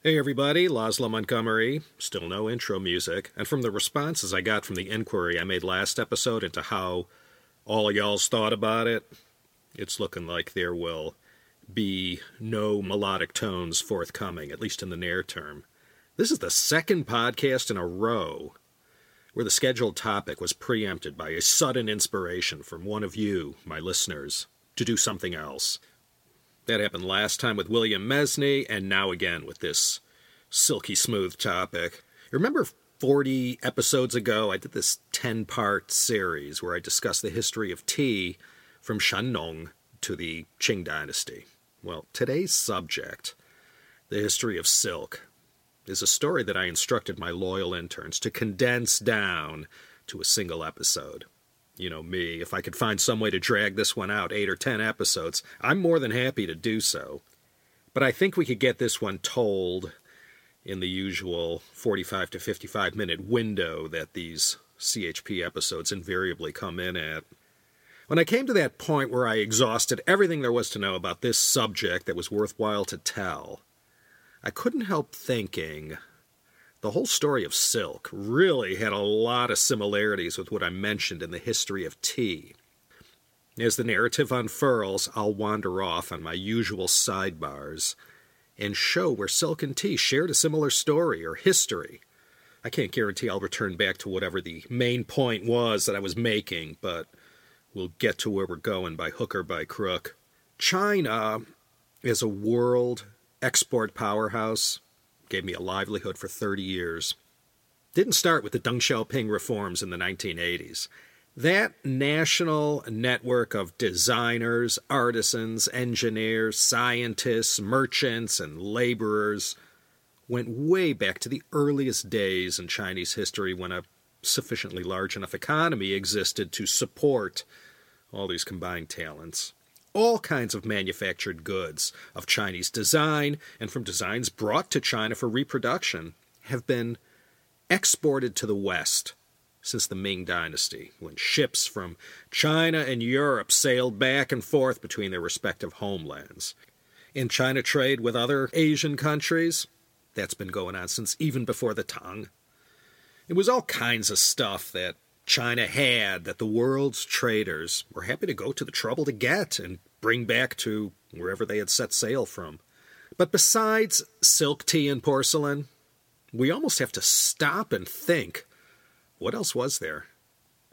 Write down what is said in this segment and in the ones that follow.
Hey everybody, Laszlo Montgomery. Still no intro music. And from the responses I got from the inquiry I made last episode into how all y'all's thought about it, it's looking like there will be no melodic tones forthcoming, at least in the near term. This is the second podcast in a row where the scheduled topic was preempted by a sudden inspiration from one of you, my listeners, to do something else. That happened last time with William Mesny, and now again with this silky smooth topic. Remember 40 episodes ago, I did this 10 part series where I discussed the history of tea from Shennong to the Qing dynasty. Well, today's subject, the history of silk, is a story that I instructed my loyal interns to condense down to a single episode you know me, if I could find some way to drag this one out, eight or ten episodes, I'm more than happy to do so. But I think we could get this one told in the usual 45 to 55 minute window that these CHP episodes invariably come in at. When I came to that point where I exhausted everything there was to know about this subject that was worthwhile to tell, I couldn't help thinking the whole story of silk really had a lot of similarities with what I mentioned in the history of tea. As the narrative unfurls, I'll wander off on my usual sidebars and show where silk and tea shared a similar story or history. I can't guarantee I'll return back to whatever the main point was that I was making, but we'll get to where we're going by hook or by crook. China is a world export powerhouse gave me a livelihood for 30 years. Didn't start with the Deng Xiaoping reforms in the 1980s. That national network of designers, artisans, engineers, scientists, merchants, and laborers went way back to the earliest days in Chinese history when a sufficiently large enough economy existed to support all these combined talents all kinds of manufactured goods of Chinese design and from designs brought to China for reproduction have been exported to the West since the Ming Dynasty, when ships from China and Europe sailed back and forth between their respective homelands. In China trade with other Asian countries, that's been going on since even before the Tang. It was all kinds of stuff that China had that the world's traders were happy to go to the trouble to get and bring back to wherever they had set sail from. But besides silk tea and porcelain, we almost have to stop and think what else was there?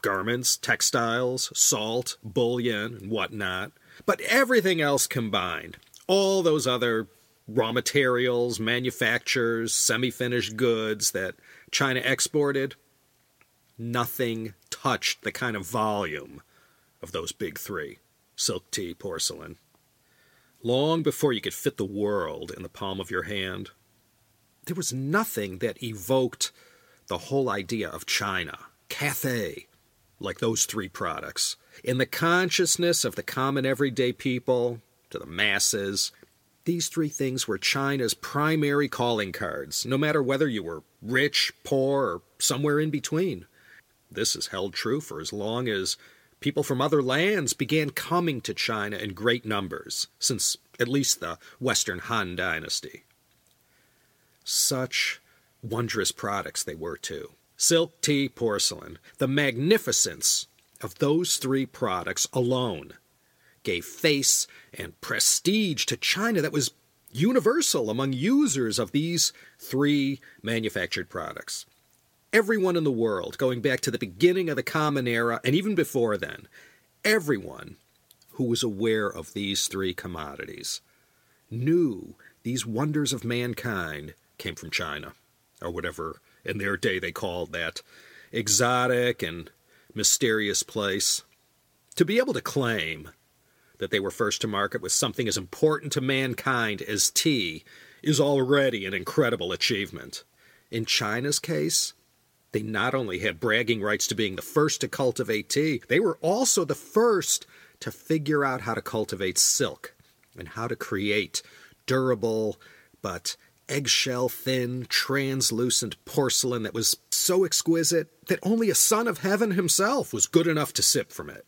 Garments, textiles, salt, bullion, and whatnot. But everything else combined, all those other raw materials, manufactures, semi finished goods that China exported, nothing touched the kind of volume of those big three silk tea, porcelain. Long before you could fit the world in the palm of your hand, there was nothing that evoked the whole idea of China, Cathay, like those three products. In the consciousness of the common everyday people, to the masses, these three things were China's primary calling cards, no matter whether you were rich, poor, or somewhere in between. This has held true for as long as people from other lands began coming to China in great numbers, since at least the Western Han Dynasty. Such wondrous products they were, too. Silk, tea, porcelain. The magnificence of those three products alone gave face and prestige to China that was universal among users of these three manufactured products everyone in the world, going back to the beginning of the Common Era and even before then, everyone who was aware of these three commodities knew these wonders of mankind came from China, or whatever in their day they called that exotic and mysterious place. To be able to claim that they were first to market with something as important to mankind as tea is already an incredible achievement. In China's case, they not only had bragging rights to being the first to cultivate tea, they were also the first to figure out how to cultivate silk and how to create durable but eggshell thin, translucent porcelain that was so exquisite that only a son of heaven himself was good enough to sip from it.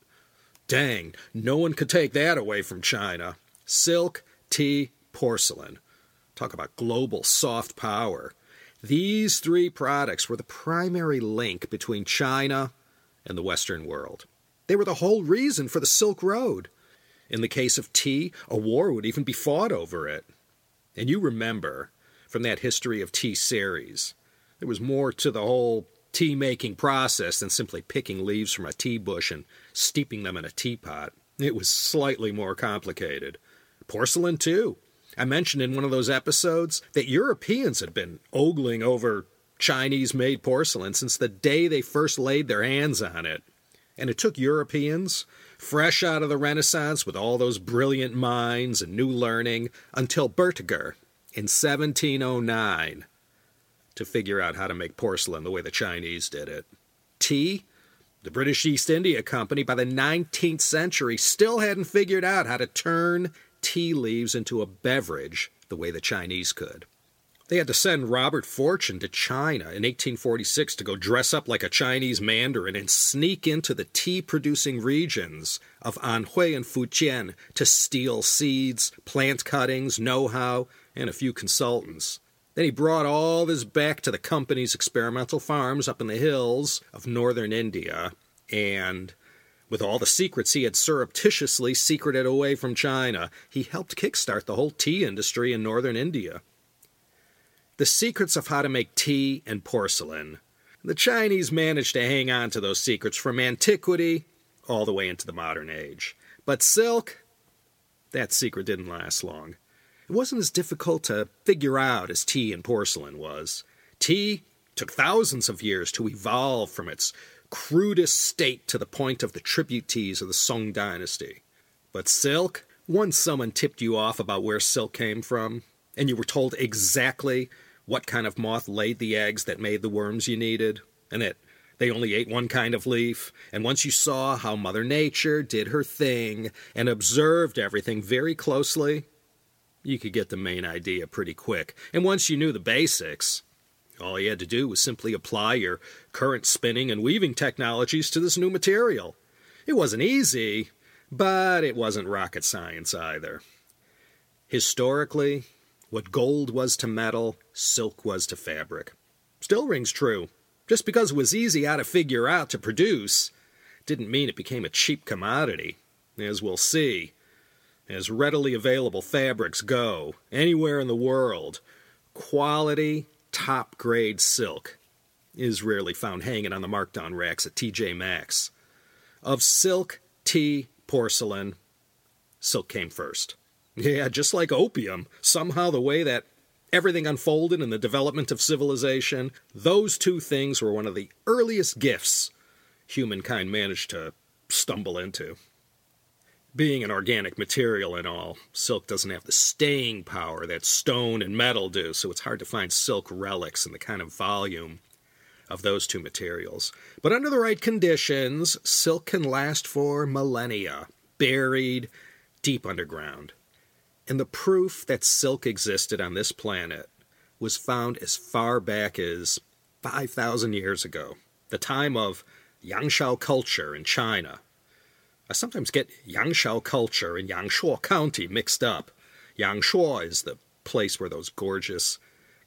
Dang, no one could take that away from China. Silk, tea, porcelain. Talk about global soft power. These three products were the primary link between China and the Western world. They were the whole reason for the Silk Road. In the case of tea, a war would even be fought over it. And you remember from that history of tea series, there was more to the whole tea making process than simply picking leaves from a tea bush and steeping them in a teapot. It was slightly more complicated. Porcelain, too. I mentioned in one of those episodes that Europeans had been ogling over Chinese made porcelain since the day they first laid their hands on it. And it took Europeans, fresh out of the Renaissance with all those brilliant minds and new learning, until Berthier in 1709 to figure out how to make porcelain the way the Chinese did it. Tea? The British East India Company by the 19th century still hadn't figured out how to turn tea leaves into a beverage the way the Chinese could. They had to send Robert Fortune to China in 1846 to go dress up like a Chinese mandarin and sneak into the tea producing regions of Anhui and Fujian to steal seeds, plant cuttings, know how, and a few consultants. Then he brought all this back to the company's experimental farms up in the hills of northern India and with all the secrets he had surreptitiously secreted away from China, he helped kickstart the whole tea industry in northern India. The secrets of how to make tea and porcelain. The Chinese managed to hang on to those secrets from antiquity all the way into the modern age. But silk, that secret didn't last long. It wasn't as difficult to figure out as tea and porcelain was. Tea took thousands of years to evolve from its crudest state to the point of the tribute teas of the Song dynasty. But silk, once someone tipped you off about where silk came from, and you were told exactly what kind of moth laid the eggs that made the worms you needed, and that they only ate one kind of leaf, and once you saw how Mother Nature did her thing and observed everything very closely, you could get the main idea pretty quick. And once you knew the basics, all you had to do was simply apply your current spinning and weaving technologies to this new material. It wasn't easy, but it wasn't rocket science either. Historically, what gold was to metal, silk was to fabric. Still rings true. Just because it was easy how to figure out to produce didn't mean it became a cheap commodity. As we'll see, as readily available fabrics go anywhere in the world, quality top grade silk is rarely found hanging on the markdown racks at TJ Maxx. Of silk, tea, porcelain, silk came first. Yeah, just like opium, somehow the way that everything unfolded in the development of civilization, those two things were one of the earliest gifts humankind managed to stumble into being an organic material and all, silk doesn't have the staying power that stone and metal do, so it's hard to find silk relics in the kind of volume of those two materials. But under the right conditions, silk can last for millennia, buried deep underground. And the proof that silk existed on this planet was found as far back as 5,000 years ago, the time of Yangshao culture in China I sometimes get Yangshao culture and Yangshuo County mixed up. Yangshuo is the place where those gorgeous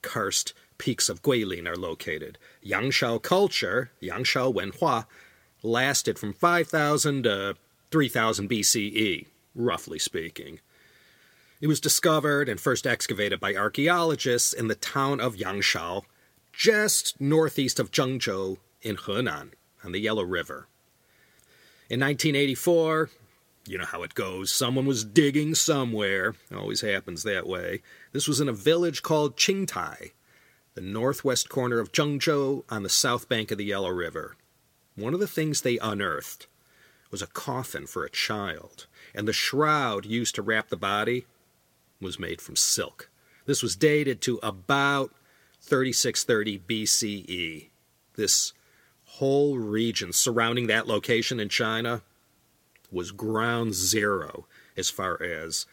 karst peaks of Guilin are located. Yangshao culture, Yangshao Wenhua, lasted from 5000 to 3000 BCE, roughly speaking. It was discovered and first excavated by archaeologists in the town of Yangshao, just northeast of Zhengzhou in Henan, on the Yellow River. In 1984, you know how it goes. Someone was digging somewhere. It always happens that way. This was in a village called Qingtai, the northwest corner of Zhengzhou on the south bank of the Yellow River. One of the things they unearthed was a coffin for a child, and the shroud used to wrap the body was made from silk. This was dated to about 3630 BCE. This whole region surrounding that location in China was ground zero as far as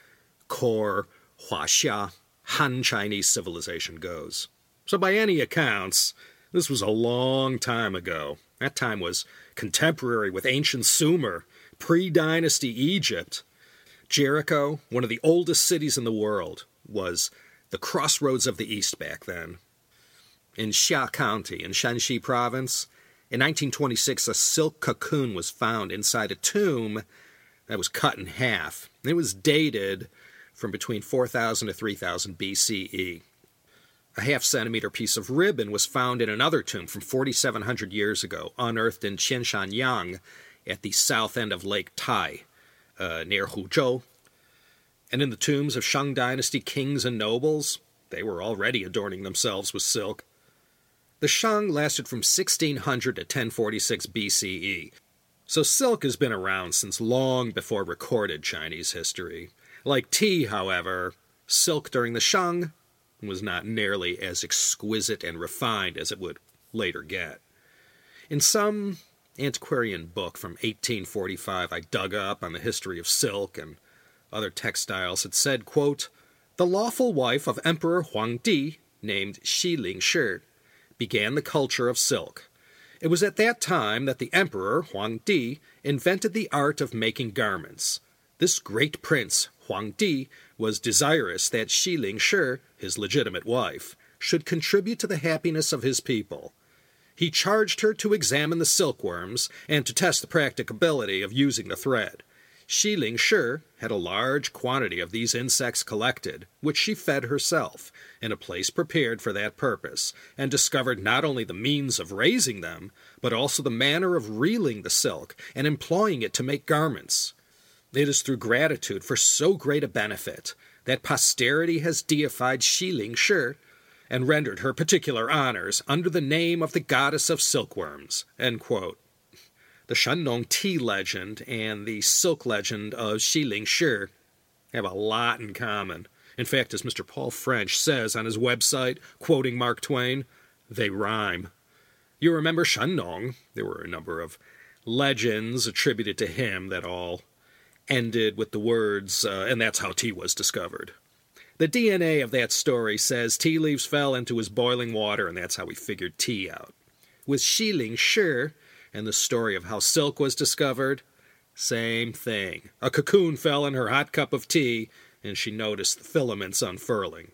core Huaxia Han Chinese civilization goes. So, by any accounts, this was a long time ago. That time was contemporary with ancient Sumer, pre dynasty Egypt. Jericho, one of the oldest cities in the world, was the crossroads of the East back then. In Xia County in Shanxi province, in 1926, a silk cocoon was found inside a tomb that was cut in half. It was dated from between 4000 to 3000 BCE. A half centimeter piece of ribbon was found in another tomb from 4700 years ago, unearthed in Qianshan at the south end of Lake Tai, uh, near Huzhou. And in the tombs of Shang Dynasty kings and nobles, they were already adorning themselves with silk. The Shang lasted from 1600 to 1046 BCE, so silk has been around since long before recorded Chinese history. Like tea, however, silk during the Shang was not nearly as exquisite and refined as it would later get. In some antiquarian book from 1845 I dug up on the history of silk and other textiles, it said, quote, The lawful wife of Emperor Huangdi, named Shi Ling Shi, began the culture of silk. It was at that time that the Emperor Huang Di invented the art of making garments. This great prince, Huang Di, was desirous that Shi Ling Shi, his legitimate wife, should contribute to the happiness of his people. He charged her to examine the silkworms and to test the practicability of using the thread. Shi Ling Shi had a large quantity of these insects collected, which she fed herself, in a place prepared for that purpose, and discovered not only the means of raising them, but also the manner of reeling the silk and employing it to make garments. It is through gratitude for so great a benefit that posterity has deified Shi Ling Shi and rendered her particular honors under the name of the goddess of silkworms. The Shennong tea legend and the silk legend of Ling Shi have a lot in common. In fact, as Mr. Paul French says on his website, quoting Mark Twain, they rhyme. You remember Shennong? There were a number of legends attributed to him that all ended with the words, uh, and that's how tea was discovered. The DNA of that story says tea leaves fell into his boiling water, and that's how he figured tea out. With Ling Shi, and the story of how silk was discovered, same thing. A cocoon fell in her hot cup of tea, and she noticed the filaments unfurling.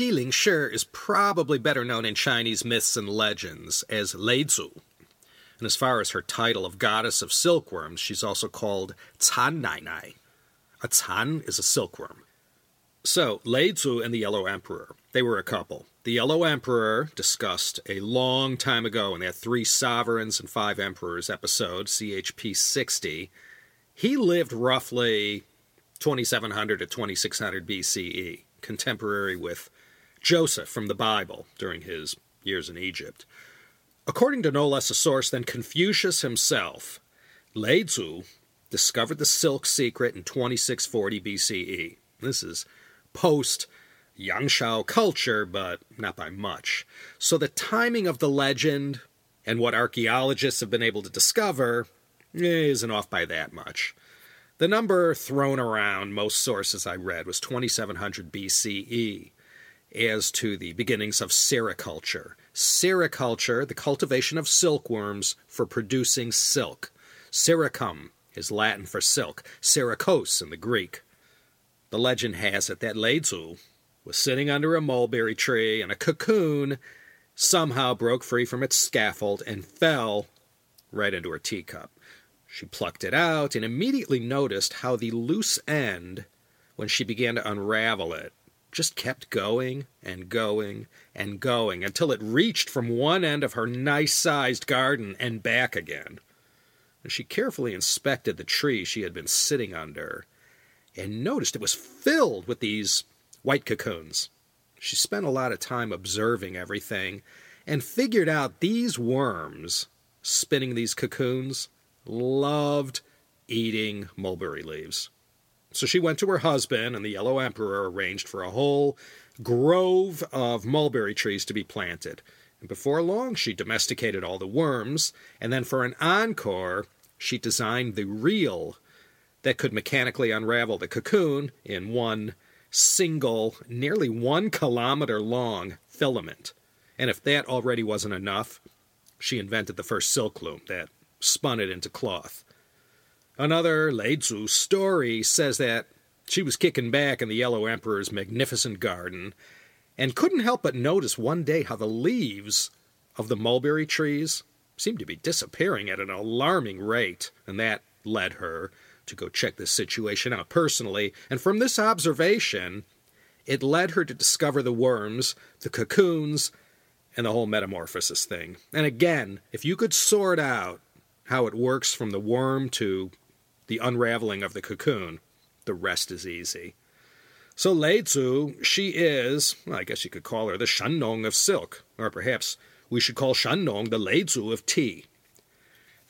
Ling Shi is probably better known in Chinese myths and legends as Lei Zu. And as far as her title of goddess of silkworms, she's also called Can Nai Nai. A Can is a silkworm. So, Lei Zu and the Yellow Emperor, they were a couple. The Yellow Emperor, discussed a long time ago in that Three Sovereigns and Five Emperors episode, CHP 60, he lived roughly 2700 to 2600 BCE, contemporary with Joseph from the Bible during his years in Egypt. According to no less a source than Confucius himself, Lei Zu discovered the silk secret in 2640 BCE. This is post Yangshao culture, but not by much. So the timing of the legend and what archaeologists have been able to discover isn't off by that much. The number thrown around most sources I read was 2700 BCE as to the beginnings of sericulture. Sericulture, the cultivation of silkworms for producing silk. Sericum is Latin for silk, sericos in the Greek. The legend has it that Lei Zu, was sitting under a mulberry tree, and a cocoon somehow broke free from its scaffold and fell right into her teacup. She plucked it out and immediately noticed how the loose end, when she began to unravel it, just kept going and going and going until it reached from one end of her nice sized garden and back again. And she carefully inspected the tree she had been sitting under and noticed it was filled with these white cocoons. She spent a lot of time observing everything and figured out these worms spinning these cocoons loved eating mulberry leaves. So she went to her husband, and the Yellow Emperor arranged for a whole grove of mulberry trees to be planted. And before long, she domesticated all the worms, and then for an encore, she designed the reel that could mechanically unravel the cocoon in one single, nearly one kilometer long filament. And if that already wasn't enough, she invented the first silk loom that spun it into cloth. Another Lei Zu story says that She was kicking back in the Yellow Emperor's magnificent garden and couldn't help but notice one day how the leaves of the mulberry trees seemed to be disappearing at an alarming rate, and that led her to go check this situation out personally. And from this observation, it led her to discover the worms, the cocoons, and the whole metamorphosis thing. And again, if you could sort out how it works from the worm to the unraveling of the cocoon, the rest is easy. So Lei Tzu, she is, well, I guess you could call her the Shennong of silk, or perhaps we should call Shennong the Lei Tzu of tea.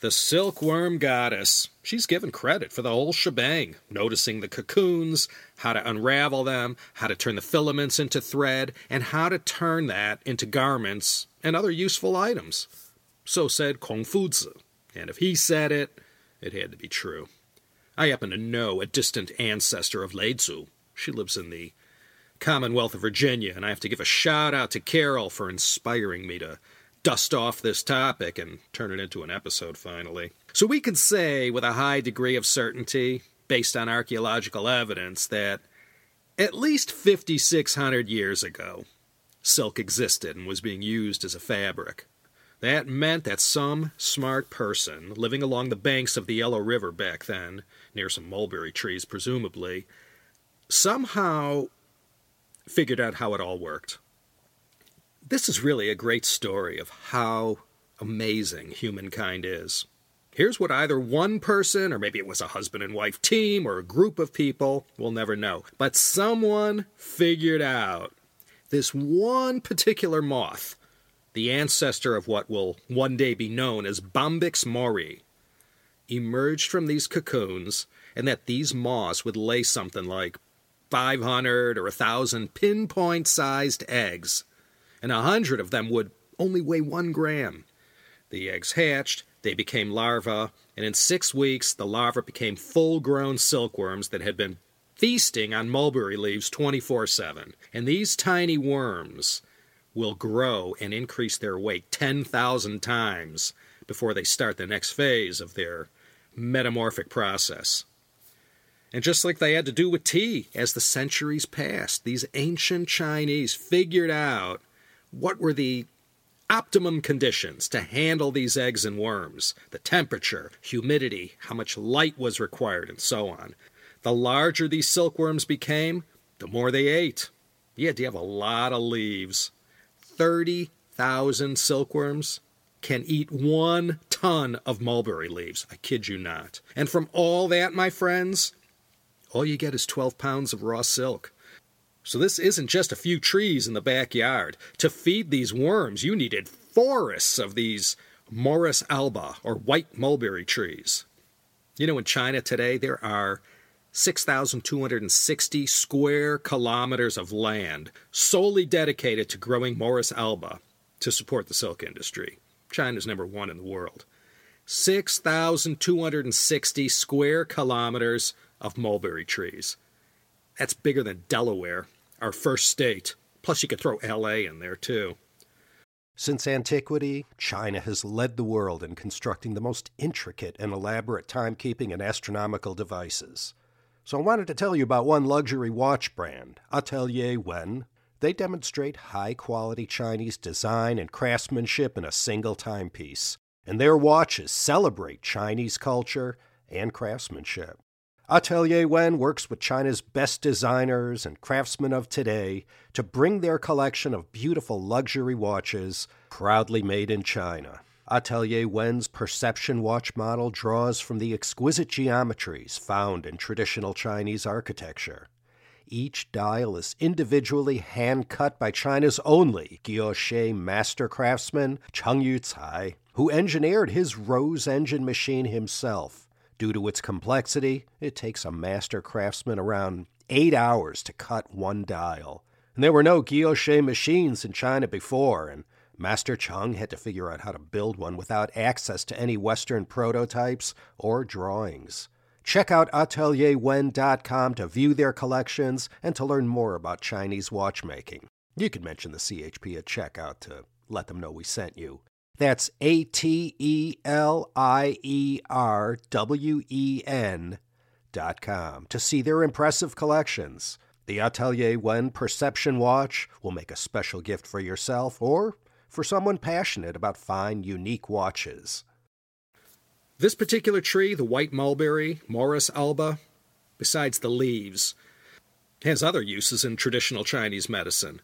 The silkworm goddess. She's given credit for the whole shebang, noticing the cocoons, how to unravel them, how to turn the filaments into thread, and how to turn that into garments and other useful items. So said Kung Fu Tzu, and if he said it, it had to be true. I happen to know a distant ancestor of Lei Tzu. She lives in the Commonwealth of Virginia, and I have to give a shout out to Carole for inspiring me to dust off this topic and turn it into an episode finally. So we can say with a high degree of certainty, based on archaeological evidence, that at least 5,600 years ago, silk existed and was being used as a fabric. That meant that some smart person living along the banks of the Yellow River back then, near some mulberry trees presumably, somehow figured out how it all worked. This is really a great story of how amazing humankind is. Here's what either one person, or maybe it was a husband and wife team, or a group of people, we'll never know, but someone figured out this one particular moth, the ancestor of what will one day be known as Bombyx mori, emerged from these cocoons, and that these moths would lay something like 500 or 1,000 pinpoint sized eggs and a hundred of them would only weigh one gram. The eggs hatched, they became larvae, and in six weeks the larvae became full grown silkworms that had been feasting on mulberry leaves 24 7. And these tiny worms will grow and increase their weight 10,000 times before they start the next phase of their metamorphic process. And just like they had to do with tea, as the centuries passed, these ancient Chinese figured out what were the optimum conditions to handle these eggs and worms the temperature, humidity, how much light was required, and so on. The larger these silkworms became, the more they ate. You had to have a lot of leaves. 30,000 silkworms can eat one ton of mulberry leaves. I kid you not. And from all that, my friends, all you get is 12 pounds of raw silk. So this isn't just a few trees in the backyard. To feed these worms, you needed forests of these Morus alba, or white mulberry trees. You know, in China today, there are 6,260 square kilometers of land solely dedicated to growing Morus alba to support the silk industry. China's number one in the world. 6,260 square kilometers of mulberry trees. That's bigger than Delaware our first state. Plus, you could throw LA in there too. Since antiquity, China has led the world in constructing the most intricate and elaborate timekeeping and astronomical devices. So I wanted to tell you about one luxury watch brand, Atelier Wen. They demonstrate high quality Chinese design and craftsmanship in a single timepiece, and their watches celebrate Chinese culture and craftsmanship. Atelier Wen works with China's best designers and craftsmen of today to bring their collection of beautiful luxury watches proudly made in China. Atelier Wen's perception watch model draws from the exquisite geometries found in traditional Chinese architecture. Each dial is individually hand cut by China's only guilloche master craftsman, Cheng Yucai, who engineered his rose engine machine himself Due to its complexity, it takes a master craftsman around eight hours to cut one dial. And there were no guilloche machines in China before, and Master Cheng had to figure out how to build one without access to any Western prototypes or drawings. Check out atelierwen.com to view their collections and to learn more about Chinese watchmaking. You can mention the CHP at checkout to let them know we sent you. That's A T E L I E R W E N dot com to see their impressive collections. The Atelier Wen Perception Watch will make a special gift for yourself or for someone passionate about fine, unique watches. This particular tree, the white mulberry, Morus alba, besides the leaves, has other uses in traditional Chinese medicine.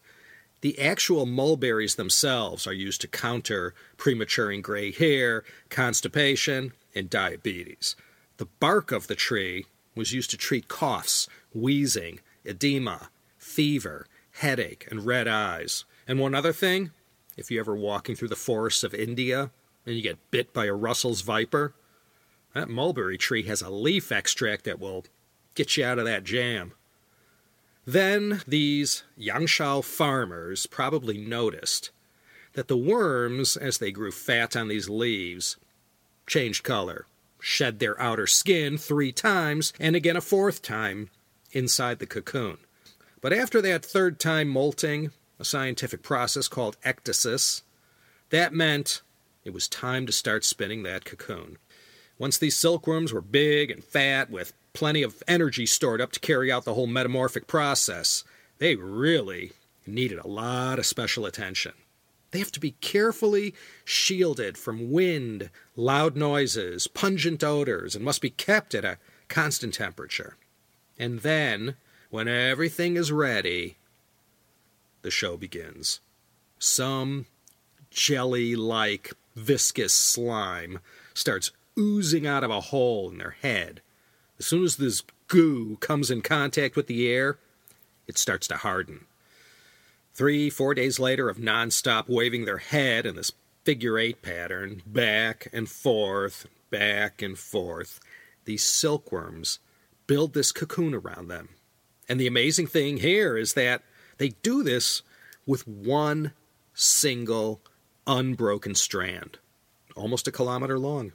The actual mulberries themselves are used to counter prematuring gray hair, constipation, and diabetes. The bark of the tree was used to treat coughs, wheezing, edema, fever, headache, and red eyes. And one other thing if you're ever walking through the forests of India and you get bit by a Russell's viper, that mulberry tree has a leaf extract that will get you out of that jam. Then these Yangshao farmers probably noticed that the worms, as they grew fat on these leaves, changed color, shed their outer skin three times, and again a fourth time inside the cocoon. But after that third time molting, a scientific process called ecdysis, that meant it was time to start spinning that cocoon. Once these silkworms were big and fat with plenty of energy stored up to carry out the whole metamorphic process, they really needed a lot of special attention. They have to be carefully shielded from wind, loud noises, pungent odors, and must be kept at a constant temperature. And then, when everything is ready, the show begins. Some jelly like viscous slime starts oozing out of a hole in their head. As soon as this goo comes in contact with the air, it starts to harden. Three, four days later of nonstop waving their head in this figure eight pattern, back and forth, back and forth, these silkworms build this cocoon around them. And the amazing thing here is that they do this with one single unbroken strand, almost a kilometer long.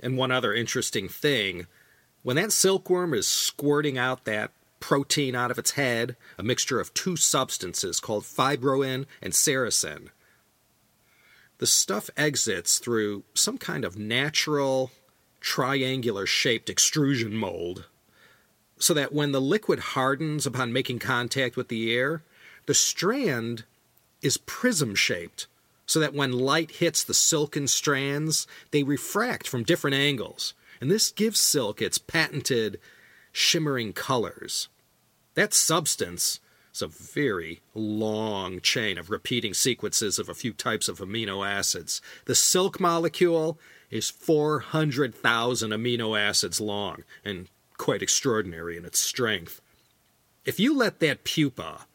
And one other interesting thing when that silkworm is squirting out that protein out of its head, a mixture of two substances called fibroin and sericin, the stuff exits through some kind of natural triangular shaped extrusion mold so that when the liquid hardens upon making contact with the air, the strand is prism shaped so that when light hits the silken strands, they refract from different angles. And this gives silk its patented shimmering colors. That substance is a very long chain of repeating sequences of a few types of amino acids. The silk molecule is 400,000 amino acids long and quite extraordinary in its strength. If you let that pupa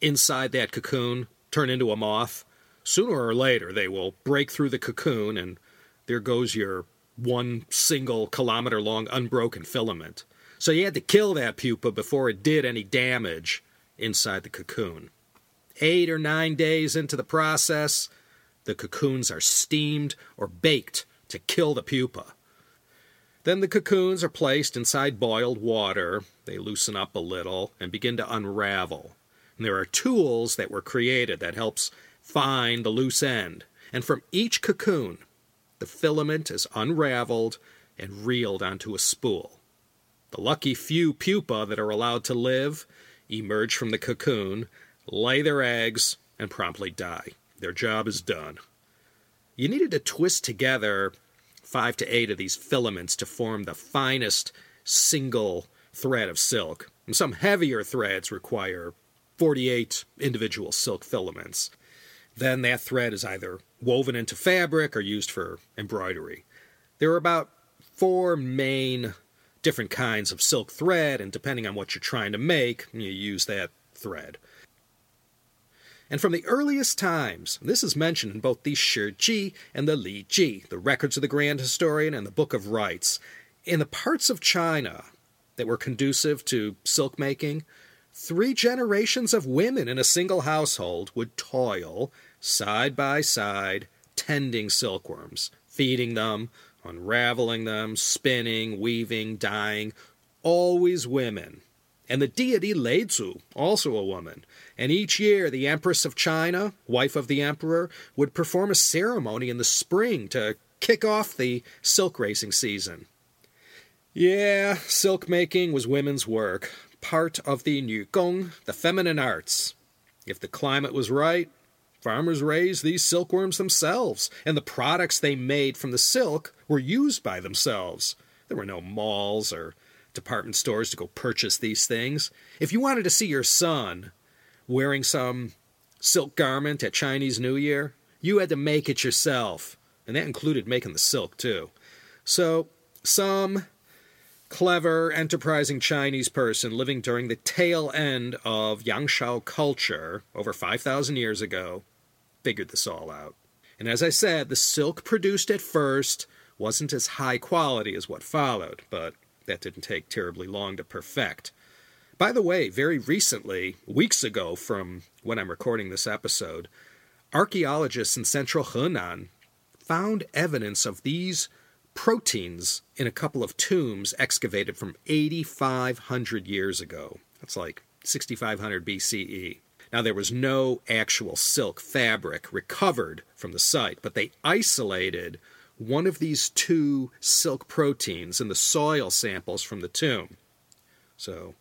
inside that cocoon turn into a moth, sooner or later they will break through the cocoon and there goes your one single kilometer long unbroken filament. So you had to kill that pupa before it did any damage inside the cocoon. Eight or nine days into the process, the cocoons are steamed or baked to kill the pupa. Then the cocoons are placed inside boiled water. They loosen up a little and begin to unravel. And there are tools that were created that helps find the loose end. And from each cocoon, the filament is unraveled and reeled onto a spool. The lucky few pupa that are allowed to live emerge from the cocoon, lay their eggs, and promptly die. Their job is done. You needed to twist together five to eight of these filaments to form the finest single thread of silk. And some heavier threads require 48 individual silk filaments. Then that thread is either woven into fabric or used for embroidery. There are about four main different kinds of silk thread, and depending on what you're trying to make, you use that thread. And from the earliest times, this is mentioned in both the Shi Ji and the Li Ji, the records of the Grand Historian and the Book of Rites, in the parts of China that were conducive to silk making, three generations of women in a single household would toil side by side, tending silkworms, feeding them, unraveling them, spinning, weaving, dyeing, always women. And the deity Leizu, also a woman, and each year, the Empress of China, wife of the emperor, would perform a ceremony in the spring to kick off the silk racing season. Yeah, silk making was women's work, part of the Nugong, the feminine arts. If the climate was right, farmers raised these silkworms themselves, and the products they made from the silk were used by themselves. There were no malls or department stores to go purchase these things. If you wanted to see your son wearing some silk garment at Chinese New Year, you had to make it yourself, and that included making the silk too. So, some clever, enterprising Chinese person living during the tail end of Yangshao culture over 5,000 years ago figured this all out. And as I said, the silk produced at first wasn't as high quality as what followed, but that didn't take terribly long to perfect. By the way, very recently, weeks ago from when I'm recording this episode, archaeologists in central Henan found evidence of these proteins in a couple of tombs excavated from 8,500 years ago. That's like 6,500 BCE. Now, there was no actual silk fabric recovered from the site, but they isolated one of these two silk proteins in the soil samples from the tomb. So,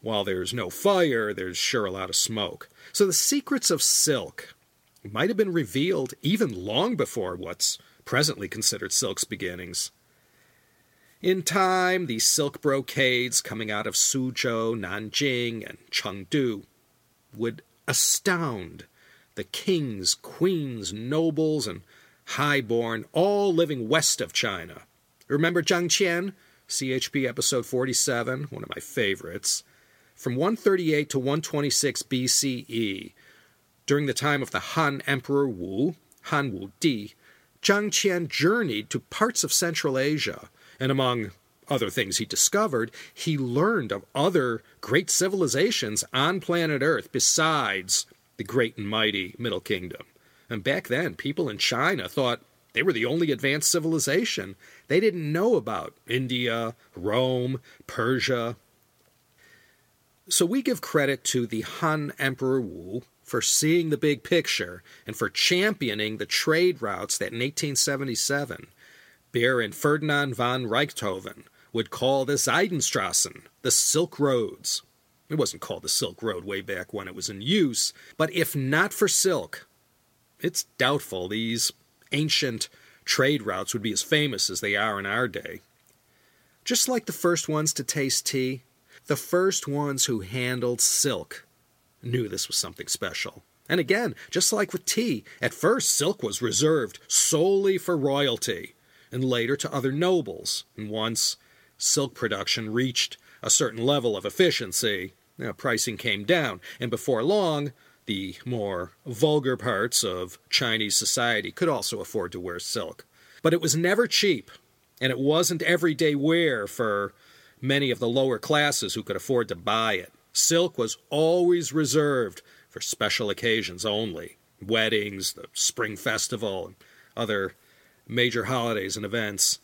while there's no fire, there's sure a lot of smoke. So, the secrets of silk might have been revealed even long before what's presently considered silk's beginnings. In time, these silk brocades coming out of Suzhou, Nanjing, and Chengdu would astound the kings, queens, nobles, and highborn, all living west of China. Remember Zhang Qian? CHP episode 47, one of my favorites. From 138 to 126 BCE, during the time of the Han Emperor Wu, Han Wu Di, Zhang Qian journeyed to parts of Central Asia, and among other things he discovered, he learned of other great civilizations on planet Earth besides the great and mighty Middle Kingdom. And back then, people in China thought they were the only advanced civilization. They didn't know about India, Rome, Persia. So we give credit to the Han Emperor Wu for seeing the big picture and for championing the trade routes that in 1877 Baron Ferdinand von Richthofen would call the Seidenstrassen, the Silk Roads. It wasn't called the Silk Road way back when it was in use, but if not for silk, it's doubtful these ancient trade routes would be as famous as they are in our day. Just like the first ones to taste tea, the first ones who handled silk knew this was something special. And again, just like with tea, at first silk was reserved solely for royalty, and later to other nobles. And once silk production reached a certain level of efficiency, you know, pricing came down, and before long, the more vulgar parts of Chinese society could also afford to wear silk. But it was never cheap, and it wasn't everyday wear for many of the lower classes who could afford to buy it. Silk was always reserved for special occasions only weddings, the spring festival, and other major holidays and events.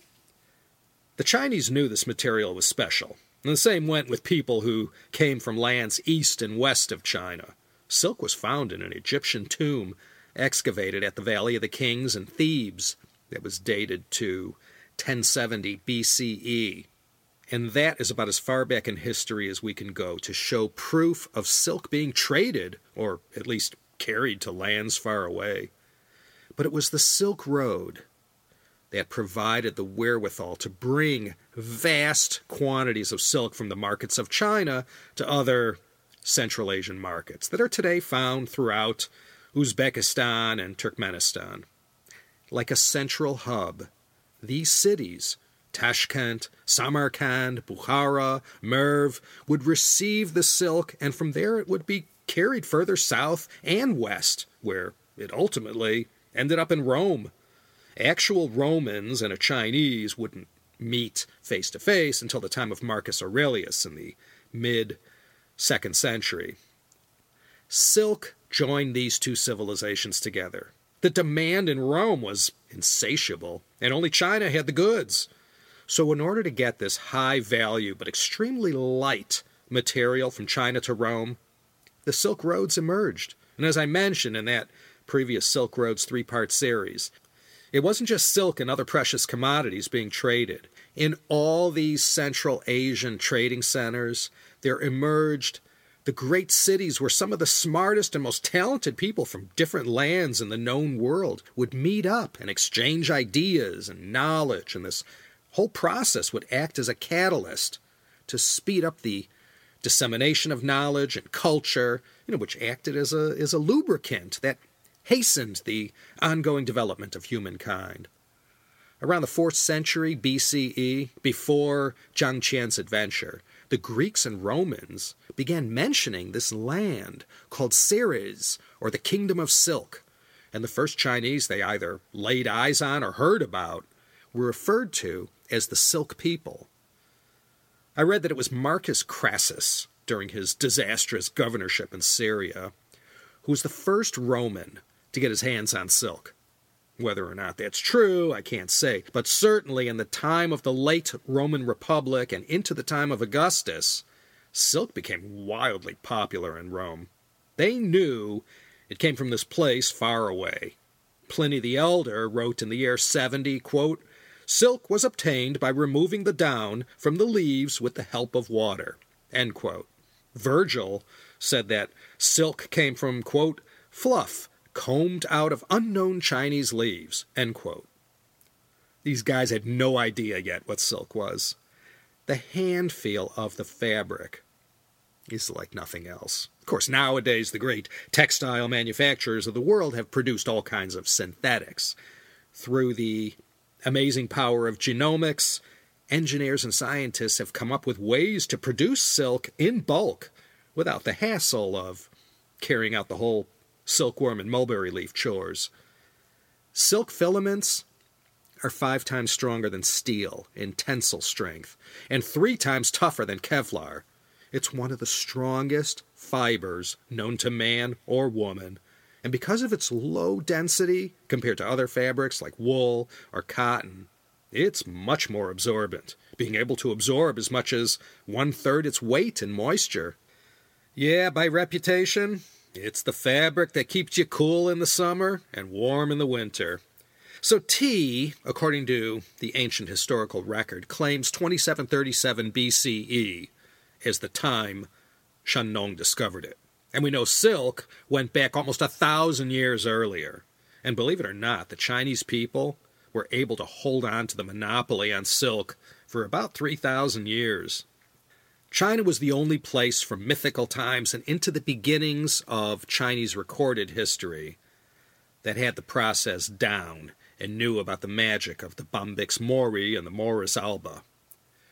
The Chinese knew this material was special, and the same went with people who came from lands east and west of China. Silk was found in an Egyptian tomb excavated at the Valley of the Kings in Thebes that was dated to 1070 BCE. And that is about as far back in history as we can go to show proof of silk being traded, or at least carried to lands far away. But it was the Silk Road that provided the wherewithal to bring vast quantities of silk from the markets of China to other Central Asian markets that are today found throughout Uzbekistan and Turkmenistan. Like a central hub, these cities Tashkent, Samarkand, Bukhara, Merv would receive the silk, and from there it would be carried further south and west, where it ultimately ended up in Rome. Actual Romans and a Chinese wouldn't meet face to face until the time of Marcus Aurelius in the mid second century. Silk joined these two civilizations together. The demand in Rome was insatiable, and only China had the goods. So, in order to get this high value but extremely light material from China to Rome, the Silk Roads emerged. And as I mentioned in that previous Silk Roads three part series, it wasn't just silk and other precious commodities being traded. In all these Central Asian trading centers, there emerged the great cities where some of the smartest and most talented people from different lands in the known world would meet up and exchange ideas and knowledge, and this whole process would act as a catalyst to speed up the dissemination of knowledge and culture, you know, which acted as a as a lubricant that hastened the ongoing development of humankind. Around the 4th century BCE, before Zhang Qian's adventure, the Greeks and Romans began mentioning this land called Seres, or the Kingdom of Silk, and the first Chinese they either laid eyes on or heard about were referred to as the Silk People. I read that it was Marcus Crassus, during his disastrous governorship in Syria, who was the first Roman to get his hands on silk. Whether or not that's true, I can't say, but certainly in the time of the late Roman Republic and into the time of Augustus, silk became wildly popular in Rome. They knew it came from this place far away. Pliny the Elder wrote in the year 70, quote, Silk was obtained by removing the down from the leaves with the help of water. Virgil said that silk came from, quote, fluff combed out of unknown Chinese leaves. These guys had no idea yet what silk was. The hand feel of the fabric is like nothing else. Of course, nowadays the great textile manufacturers of the world have produced all kinds of synthetics. Through the amazing power of genomics, engineers and scientists have come up with ways to produce silk in bulk without the hassle of carrying out the whole silkworm and mulberry leaf chores. Silk filaments are five times stronger than steel in tensile strength and three times tougher than Kevlar. It's one of the strongest fibers known to man or woman, and because of its low density compared to other fabrics like wool or cotton, it's much more absorbent, being able to absorb as much as one third its weight in moisture. Yeah, by reputation, it's the fabric that keeps you cool in the summer and warm in the winter. So tea, according to the ancient historical record, claims 2737 BCE as the time Shen Nong discovered it. And we know silk went back almost a thousand years earlier. And believe it or not, the Chinese people were able to hold on to the monopoly on silk for about 3,000 years. China was the only place from mythical times and into the beginnings of Chinese recorded history that had the process down and knew about the magic of the Bombyx Mori and the Morus alba.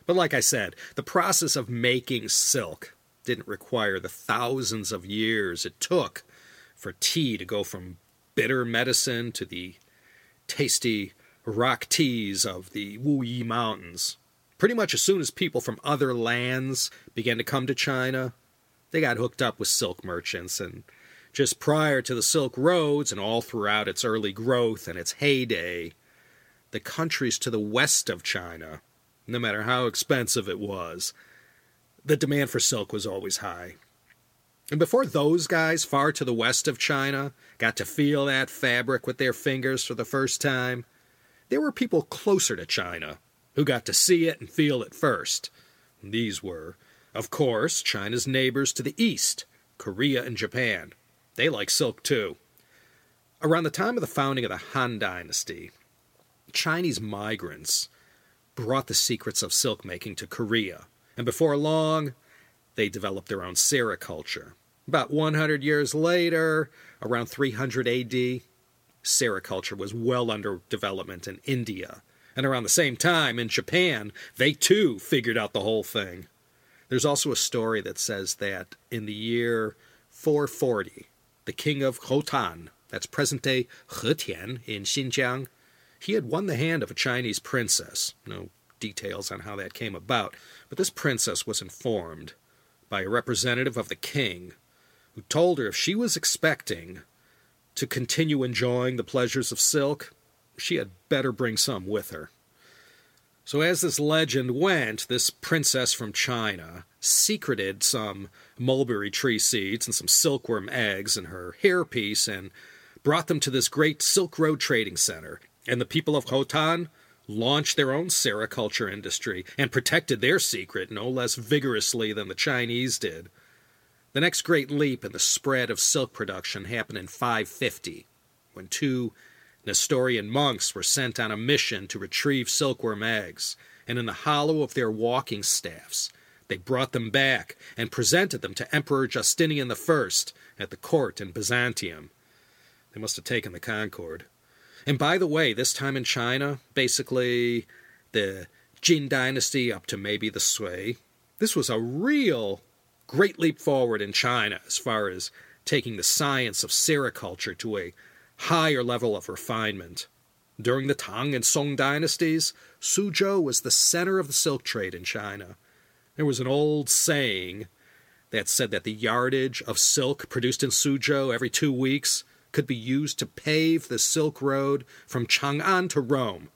But like I said, the process of making silk didn't require the thousands of years it took for tea to go from bitter medicine to the tasty rock teas of the Wuyi Mountains. Pretty much as soon as people from other lands began to come to China, they got hooked up with silk merchants. And just prior to the Silk Roads and all throughout its early growth and its heyday, the countries to the west of China, no matter how expensive it was, the demand for silk was always high. And before those guys far to the west of China got to feel that fabric with their fingers for the first time, there were people closer to China who got to see it and feel it first. These were, of course, China's neighbors to the east, Korea and Japan. They like silk too. Around the time of the founding of the Han Dynasty, Chinese migrants brought the secrets of silk making to Korea, and before long, they developed their own sericulture. About 100 years later, around 300 AD, sericulture was well under development in India and around the same time in Japan, they too figured out the whole thing. There's also a story that says that in the year 440, the king of Khotan, that's present day Hetian in Xinjiang, he had won the hand of a Chinese princess. No details on how that came about, but this princess was informed by a representative of the king who told her if she was expecting to continue enjoying the pleasures of silk, she had better bring some with her. So, as this legend went, this princess from China secreted some mulberry tree seeds and some silkworm eggs in her hairpiece and brought them to this great Silk Road trading center. And the people of Khotan launched their own sericulture industry and protected their secret no less vigorously than the Chinese did. The next great leap in the spread of silk production happened in 550, when two Nestorian monks were sent on a mission to retrieve silkworm eggs, and in the hollow of their walking staffs they brought them back and presented them to Emperor Justinian I at the court in Byzantium. They must have taken the Concorde. And by the way, this time in China, basically the Jin dynasty up to maybe the Sui, this was a real great leap forward in China as far as taking the science of sericulture to a higher level of refinement. During the Tang and Song dynasties, Suzhou was the center of the silk trade in China. There was an old saying that said that the yardage of silk produced in Suzhou every two weeks could be used to pave the Silk Road from Chang'an to Rome.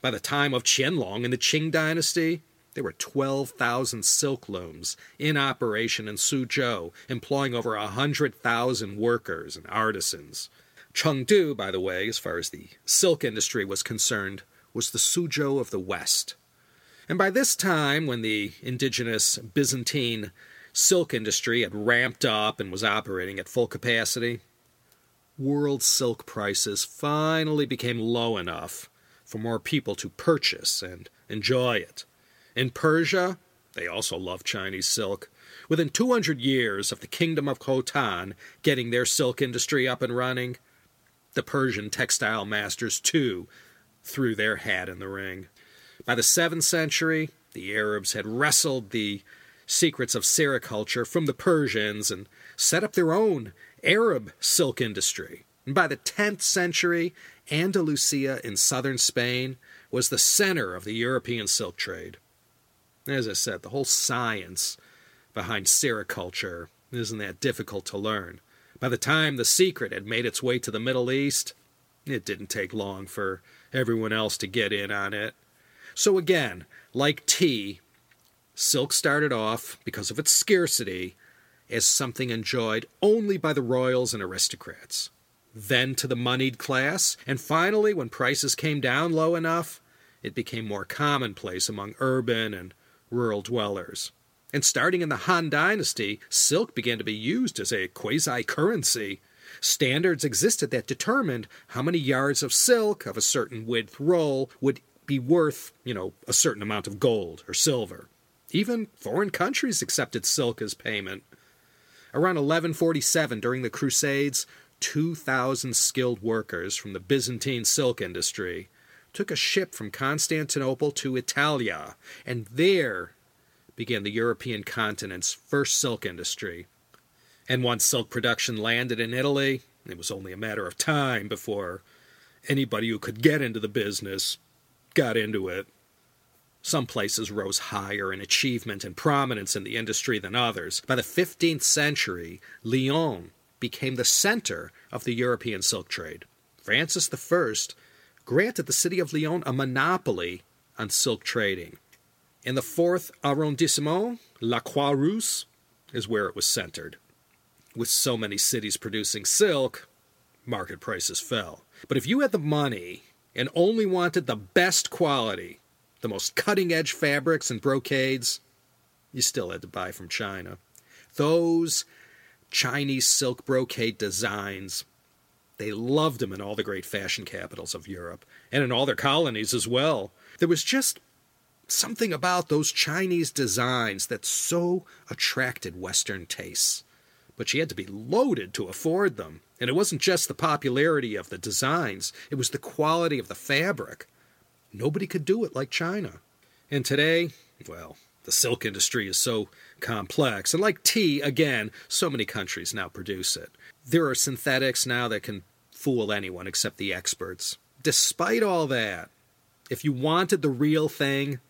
By the time of Qianlong in the Qing dynasty, there were 12,000 silk looms in operation in Suzhou, employing over 100,000 workers and artisans. Chengdu, by the way, as far as the silk industry was concerned, was the Suzhou of the West. And by this time, when the indigenous Byzantine silk industry had ramped up and was operating at full capacity, world silk prices finally became low enough for more people to purchase and enjoy it. In Persia, they also loved Chinese silk. Within 200 years of the kingdom of Khotan getting their silk industry up and running, the Persian textile masters too threw their hat in the ring. By the 7th century, the Arabs had wrestled the secrets of sericulture from the Persians and set up their own Arab silk industry. And by the 10th century, Andalusia in southern Spain was the center of the European silk trade. As I said, the whole science behind sericulture isn't that difficult to learn. By the time the secret had made its way to the Middle East, it didn't take long for everyone else to get in on it. So again, like tea, silk started off, because of its scarcity, as something enjoyed only by the royals and aristocrats, then to the moneyed class, and finally, when prices came down low enough, it became more commonplace among urban and rural dwellers. And starting in the Han Dynasty, silk began to be used as a quasi currency. Standards existed that determined how many yards of silk of a certain width roll would be worth, you know, a certain amount of gold or silver. Even foreign countries accepted silk as payment. Around 1147, during the Crusades, 2,000 skilled workers from the Byzantine silk industry took a ship from Constantinople to Italia, and there began the European continent's first silk industry. And once silk production landed in Italy, it was only a matter of time before anybody who could get into the business got into it. Some places rose higher in achievement and prominence in the industry than others. By the 15th century, Lyon became the center of the European silk trade. Francis I granted the city of Lyon a monopoly on silk trading. In the fourth arrondissement, La Croix Rousse is where it was centered. With so many cities producing silk, market prices fell. But if you had the money and only wanted the best quality, the most cutting edge fabrics and brocades, you still had to buy from China. Those Chinese silk brocade designs, they loved them in all the great fashion capitals of Europe and in all their colonies as well. There was just something about those Chinese designs that so attracted Western tastes. But you had to be loaded to afford them. And it wasn't just the popularity of the designs, it was the quality of the fabric. Nobody could do it like China. And today, well, the silk industry is so complex. And like tea, again, so many countries now produce it. There are synthetics now that can fool anyone except the experts. Despite all that, if you wanted the real thing,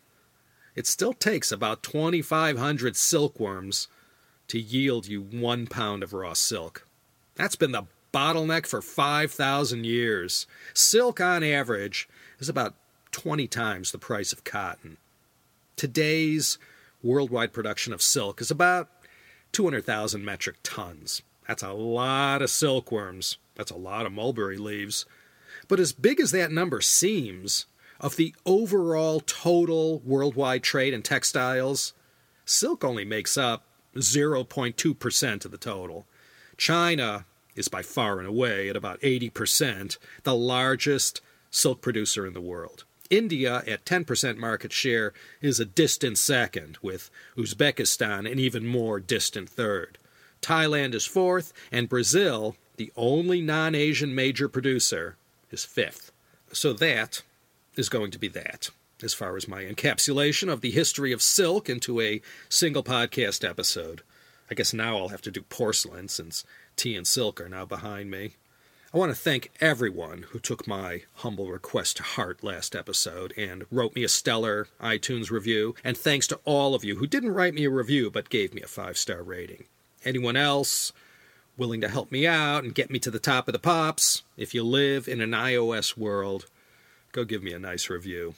it still takes about 2,500 silkworms to yield you one pound of raw silk. That's been the bottleneck for 5,000 years. Silk, on average, is about 20 times the price of cotton. Today's worldwide production of silk is about 200,000 metric tons. That's a lot of silkworms. That's a lot of mulberry leaves. But as big as that number seems, of the overall total worldwide trade in textiles, silk only makes up 0.2% of the total. China is by far and away, at about 80%, the largest silk producer in the world. India, at 10% market share, is a distant second, with Uzbekistan an even more distant third. Thailand is fourth, and Brazil, the only non Asian major producer, is fifth. So that is going to be that, as far as my encapsulation of the history of silk into a single podcast episode. I guess now I'll have to do porcelain since tea and silk are now behind me. I want to thank everyone who took my humble request to heart last episode and wrote me a stellar iTunes review, and thanks to all of you who didn't write me a review but gave me a five star rating. Anyone else willing to help me out and get me to the top of the pops, if you live in an iOS world, go give me a nice review.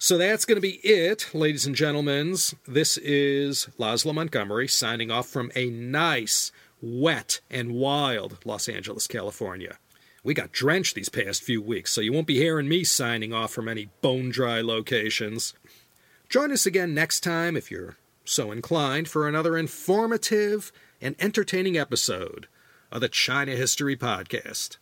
So that's going to be it, ladies and gentlemen. This is Laszlo Montgomery signing off from a nice wet and wild Los Angeles, California. We got drenched these past few weeks, so you won't be hearing me signing off from any bone dry locations. Join us again next time if you're so inclined for another informative and entertaining episode of the China History Podcast.